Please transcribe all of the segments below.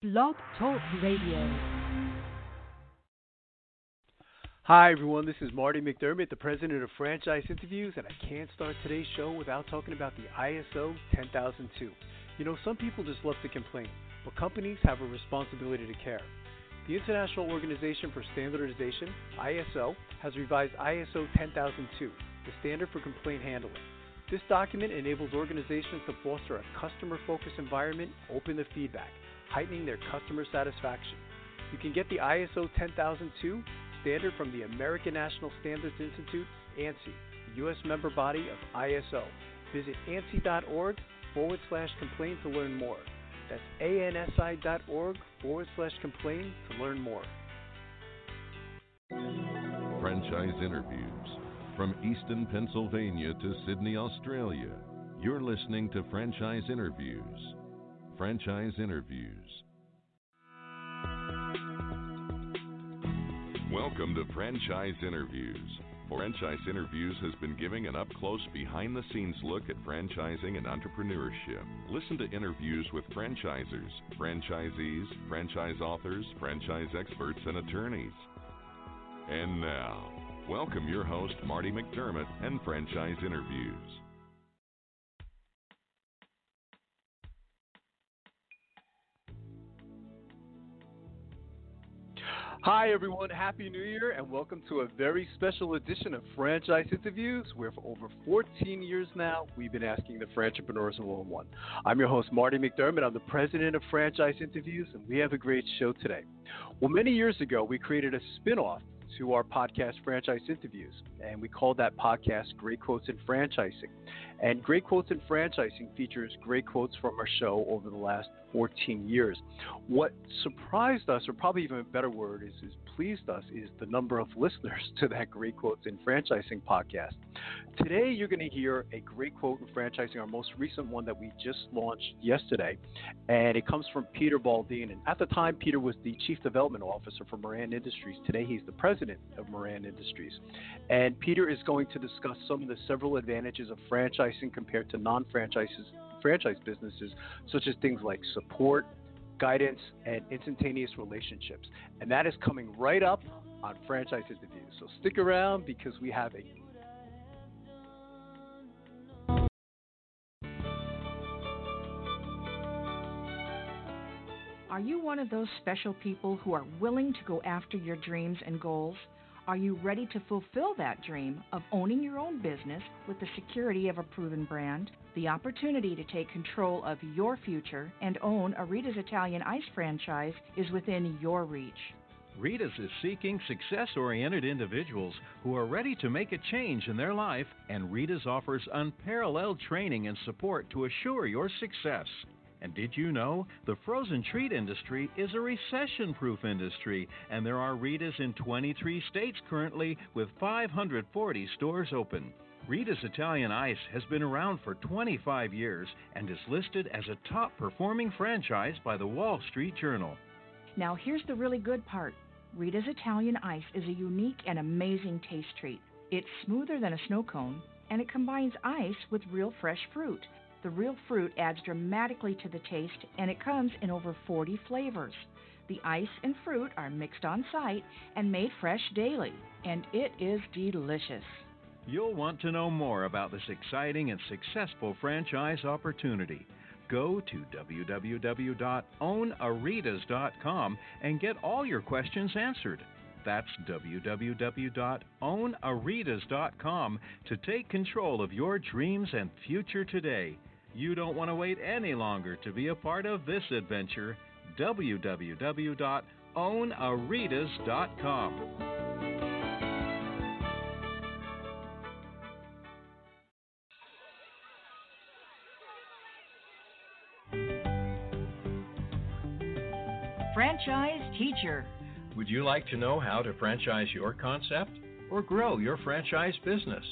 Blog Talk Radio. Hi, everyone. This is Marty McDermott, the president of Franchise Interviews, and I can't start today's show without talking about the ISO 10002. You know, some people just love to complain, but companies have a responsibility to care. The International Organization for Standardization, ISO, has revised ISO 10002, the standard for complaint handling. This document enables organizations to foster a customer focused environment open to feedback heightening their customer satisfaction. You can get the ISO 10002 standard from the American National Standards Institute, ANSI, the U.S. member body of ISO. Visit ANSI.org forward slash complain to learn more. That's ANSI.org forward slash complain to learn more. Franchise interviews from Easton, Pennsylvania to Sydney, Australia. You're listening to Franchise Interviews. Franchise Interviews. Welcome to Franchise Interviews. Franchise Interviews has been giving an up close, behind the scenes look at franchising and entrepreneurship. Listen to interviews with franchisers, franchisees, franchise authors, franchise experts, and attorneys. And now, welcome your host, Marty McDermott, and Franchise Interviews. Hi, everyone. Happy New Year, and welcome to a very special edition of Franchise Interviews, where for over 14 years now, we've been asking the franchise entrepreneurs one on one. I'm your host, Marty McDermott. I'm the president of Franchise Interviews, and we have a great show today. Well, many years ago, we created a spin off to our podcast, Franchise Interviews, and we called that podcast Great Quotes in Franchising. And Great Quotes in Franchising features great quotes from our show over the last 14 years. What surprised us, or probably even a better word, is, is pleased us, is the number of listeners to that Great Quotes in Franchising podcast. Today, you're going to hear a great quote in franchising, our most recent one that we just launched yesterday, and it comes from Peter Baldine. And at the time, Peter was the Chief Development Officer for Moran Industries. Today, he's the President of Moran Industries. And Peter is going to discuss some of the several advantages of franchising compared to non-franchises franchise businesses, such as things like support, guidance, and instantaneous relationships. And that is coming right up on franchise interviews. So stick around because we have a Are you one of those special people who are willing to go after your dreams and goals? Are you ready to fulfill that dream of owning your own business with the security of a proven brand? The opportunity to take control of your future and own a Rita's Italian Ice franchise is within your reach. Rita's is seeking success oriented individuals who are ready to make a change in their life, and Rita's offers unparalleled training and support to assure your success. And did you know the frozen treat industry is a recession proof industry, and there are Rita's in 23 states currently with 540 stores open. Rita's Italian Ice has been around for 25 years and is listed as a top performing franchise by the Wall Street Journal. Now, here's the really good part Rita's Italian Ice is a unique and amazing taste treat. It's smoother than a snow cone, and it combines ice with real fresh fruit. The real fruit adds dramatically to the taste, and it comes in over 40 flavors. The ice and fruit are mixed on site and made fresh daily, and it is delicious. You'll want to know more about this exciting and successful franchise opportunity. Go to www.ownaritas.com and get all your questions answered. That's www.ownaritas.com to take control of your dreams and future today. You don't want to wait any longer to be a part of this adventure. www.ownaritas.com. Franchise Teacher. Would you like to know how to franchise your concept or grow your franchise business?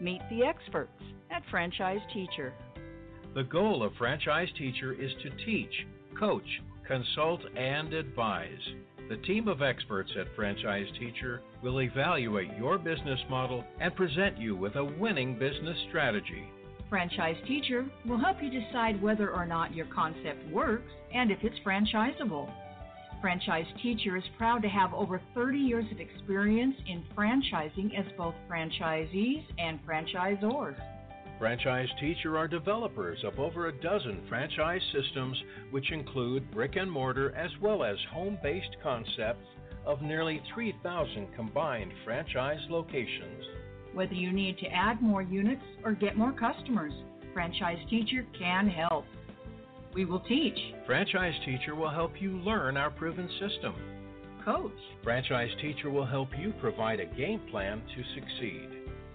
Meet the experts at Franchise Teacher. The goal of Franchise Teacher is to teach, coach, consult, and advise. The team of experts at Franchise Teacher will evaluate your business model and present you with a winning business strategy. Franchise Teacher will help you decide whether or not your concept works and if it's franchisable. Franchise Teacher is proud to have over 30 years of experience in franchising as both franchisees and franchisors. Franchise Teacher are developers of over a dozen franchise systems, which include brick and mortar as well as home based concepts of nearly 3,000 combined franchise locations. Whether you need to add more units or get more customers, Franchise Teacher can help. We will teach. Franchise Teacher will help you learn our proven system. Coach. Franchise Teacher will help you provide a game plan to succeed.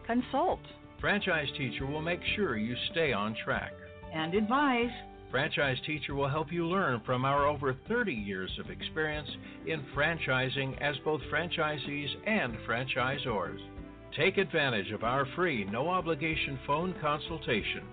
Consult. Franchise Teacher will make sure you stay on track. And advise. Franchise Teacher will help you learn from our over 30 years of experience in franchising as both franchisees and franchisors. Take advantage of our free, no obligation phone consultation.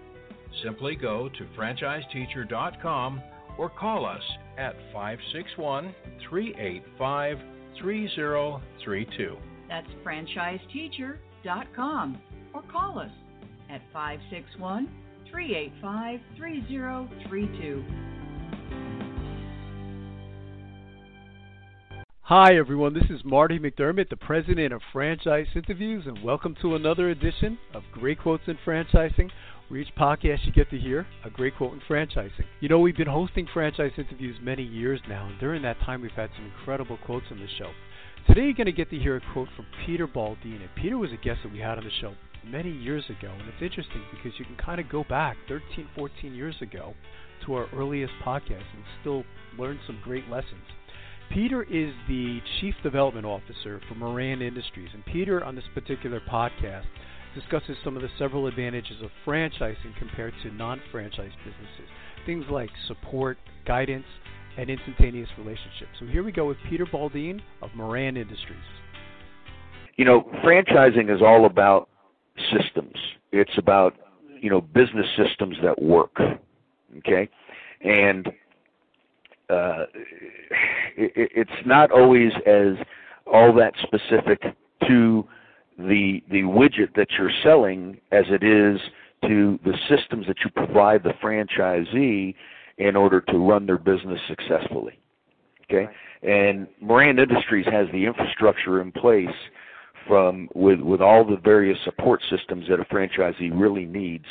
Simply go to franchiseteacher.com or call us at 561 385 3032. That's franchiseteacher.com or call us at 561 385 3032. Hi, everyone. This is Marty McDermott, the president of Franchise Interviews, and welcome to another edition of Great Quotes in Franchising, where each podcast you get to hear a great quote in franchising. You know, we've been hosting franchise interviews many years now, and during that time, we've had some incredible quotes on the show. Today, you're going to get to hear a quote from Peter Baldine. And Peter was a guest that we had on the show many years ago, and it's interesting because you can kind of go back 13, 14 years ago to our earliest podcast and still learn some great lessons. Peter is the Chief Development Officer for Moran Industries, and Peter, on this particular podcast, discusses some of the several advantages of franchising compared to non franchise businesses. Things like support, guidance, and instantaneous relationships. So here we go with Peter Baldine of Moran Industries. You know, franchising is all about systems. It's about, you know, business systems that work. Okay? And uh, it, it's not always as all that specific to the the widget that you're selling as it is to the systems that you provide the franchisee in order to run their business successfully. Okay, and Moran Industries has the infrastructure in place from with with all the various support systems that a franchisee really needs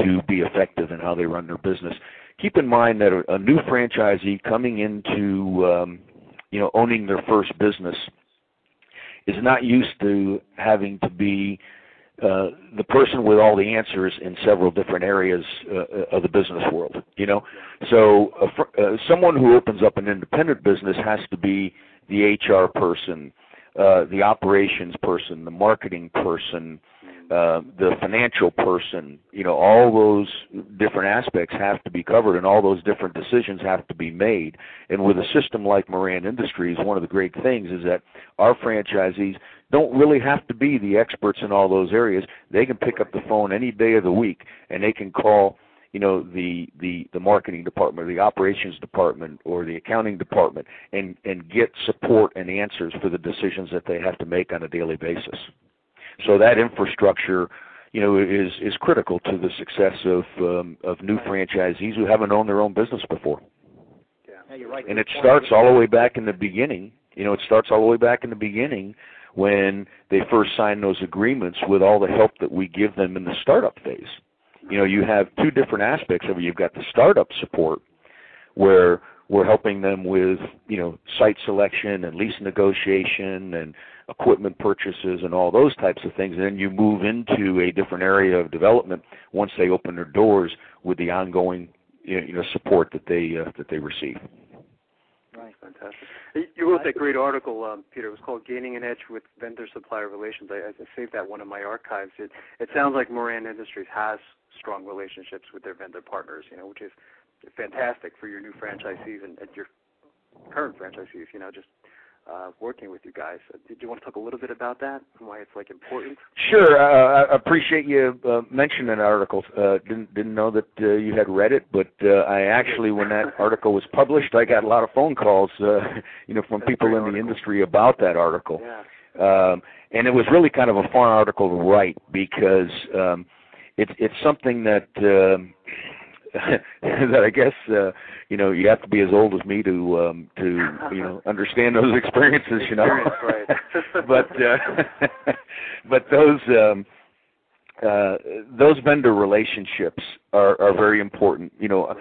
to be effective in how they run their business keep in mind that a, a new franchisee coming into um, you know owning their first business is not used to having to be uh, the person with all the answers in several different areas uh, of the business world. You know, so uh, someone who opens up an independent business has to be the HR person, uh, the operations person, the marketing person, uh, the financial person, you know, all those different aspects have to be covered and all those different decisions have to be made. And with a system like Moran Industries, one of the great things is that our franchisees don't really have to be the experts in all those areas. They can pick up the phone any day of the week and they can call you know the the the marketing department or the operations department or the accounting department and and get support and answers for the decisions that they have to make on a daily basis so that infrastructure, you know, is is critical to the success of um, of new franchisees who haven't owned their own business before. Yeah, you're right. And it starts all the way back in the beginning. You know, it starts all the way back in the beginning when they first sign those agreements with all the help that we give them in the startup phase. You know, you have two different aspects of it. You've got the startup support where we're helping them with, you know, site selection and lease negotiation and equipment purchases and all those types of things. And then you move into a different area of development once they open their doors with the ongoing you know support that they uh, that they receive. Right, fantastic. You wrote that great article, um, Peter. It was called "Gaining an Edge with Vendor-Supplier Relations." I, I saved that one in my archives. It it sounds like Moran Industries has strong relationships with their vendor partners, you know, which is fantastic for your new franchisees and, and your current franchisees. You know, just uh, working with you guys. Uh, did you want to talk a little bit about that and why it's like important? Sure. Uh, I appreciate you uh, mentioning an article. Uh, didn't didn't know that uh, you had read it, but uh, I actually, when that article was published, I got a lot of phone calls, uh, you know, from That's people in article. the industry about that article. Yeah. Um, and it was really kind of a fun article to write because um, it's it's something that um, that I guess uh, you know you have to be as old as me to um, to you know understand those experiences. You know, but uh, but those. Um, uh, those vendor relationships are, are very important. You know,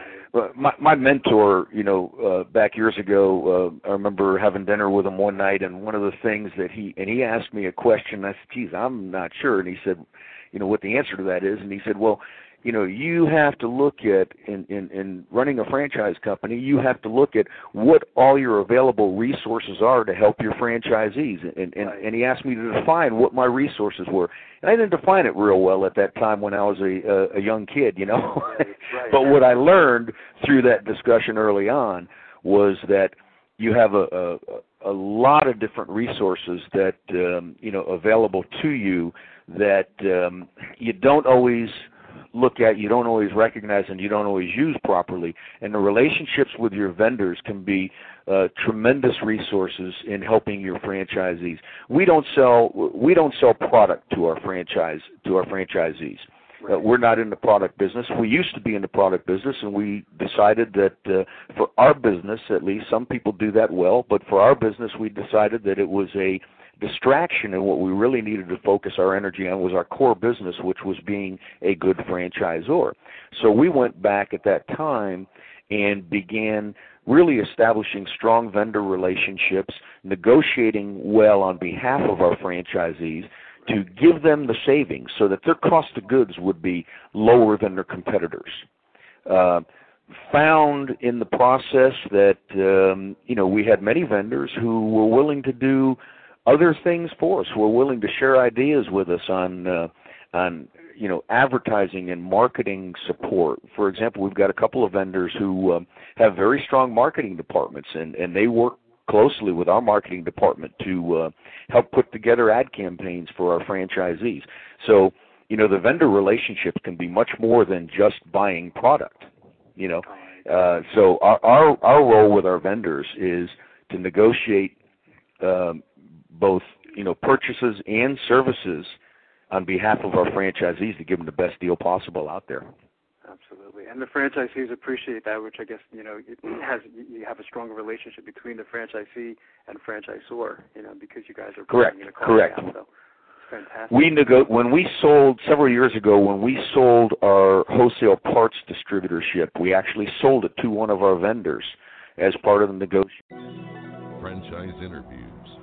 my, my mentor, you know, uh, back years ago, uh, I remember having dinner with him one night, and one of the things that he and he asked me a question. I said, "Geez, I'm not sure," and he said, "You know what the answer to that is?" And he said, "Well, you know you have to look at in, in in running a franchise company you have to look at what all your available resources are to help your franchisees. And and, and he asked me to define what my resources were. And I didn't define it real well at that time when I was a a, young kid you know? But what I learned through that discussion early on was that you have a, a a lot of different resources that um, you know available to you that um, you don't always look at, you don't always recognize, and you don't always use properly. And the relationships with your vendors can be uh, tremendous resources in helping your franchisees. We don't sell we don't sell product to our franchise to our franchisees. Uh, we're not in the product business. We used to be in the product business, and we decided that uh, for our business, at least, some people do that well, but for our business, we decided that it was a distraction and what we really needed to focus our energy on was our core business which was being a good franchisor. So we went back at that time and began really establishing strong vendor relationships negotiating well on behalf of our franchisees to give them the savings so that their cost of goods would be lower than their competitors. Uh, found in the process that um, you know we had many vendors who were willing to do other things for us, who are willing to share ideas with us on uh, on you know advertising and marketing support. For example, we've got a couple of vendors who um, have very strong marketing departments, and and they work closely with our marketing department to uh, help put together ad campaigns for our franchisees. So you know the vendor relationships can be much more than just buying product. You know, uh, so our, our our role with our vendors is to negotiate um, both you know purchases and services on behalf of our franchisees to give them the best deal possible out there. Absolutely, and the franchisees appreciate that, which I guess you know it has you have a stronger relationship between the franchisee and franchisor, you know, because you guys are correct. bringing in Correct. Out, so fantastic. We nego- when we sold several years ago when we sold our wholesale parts distributorship, we actually sold it to one of our vendors as part of the negotiation. Franchise interviews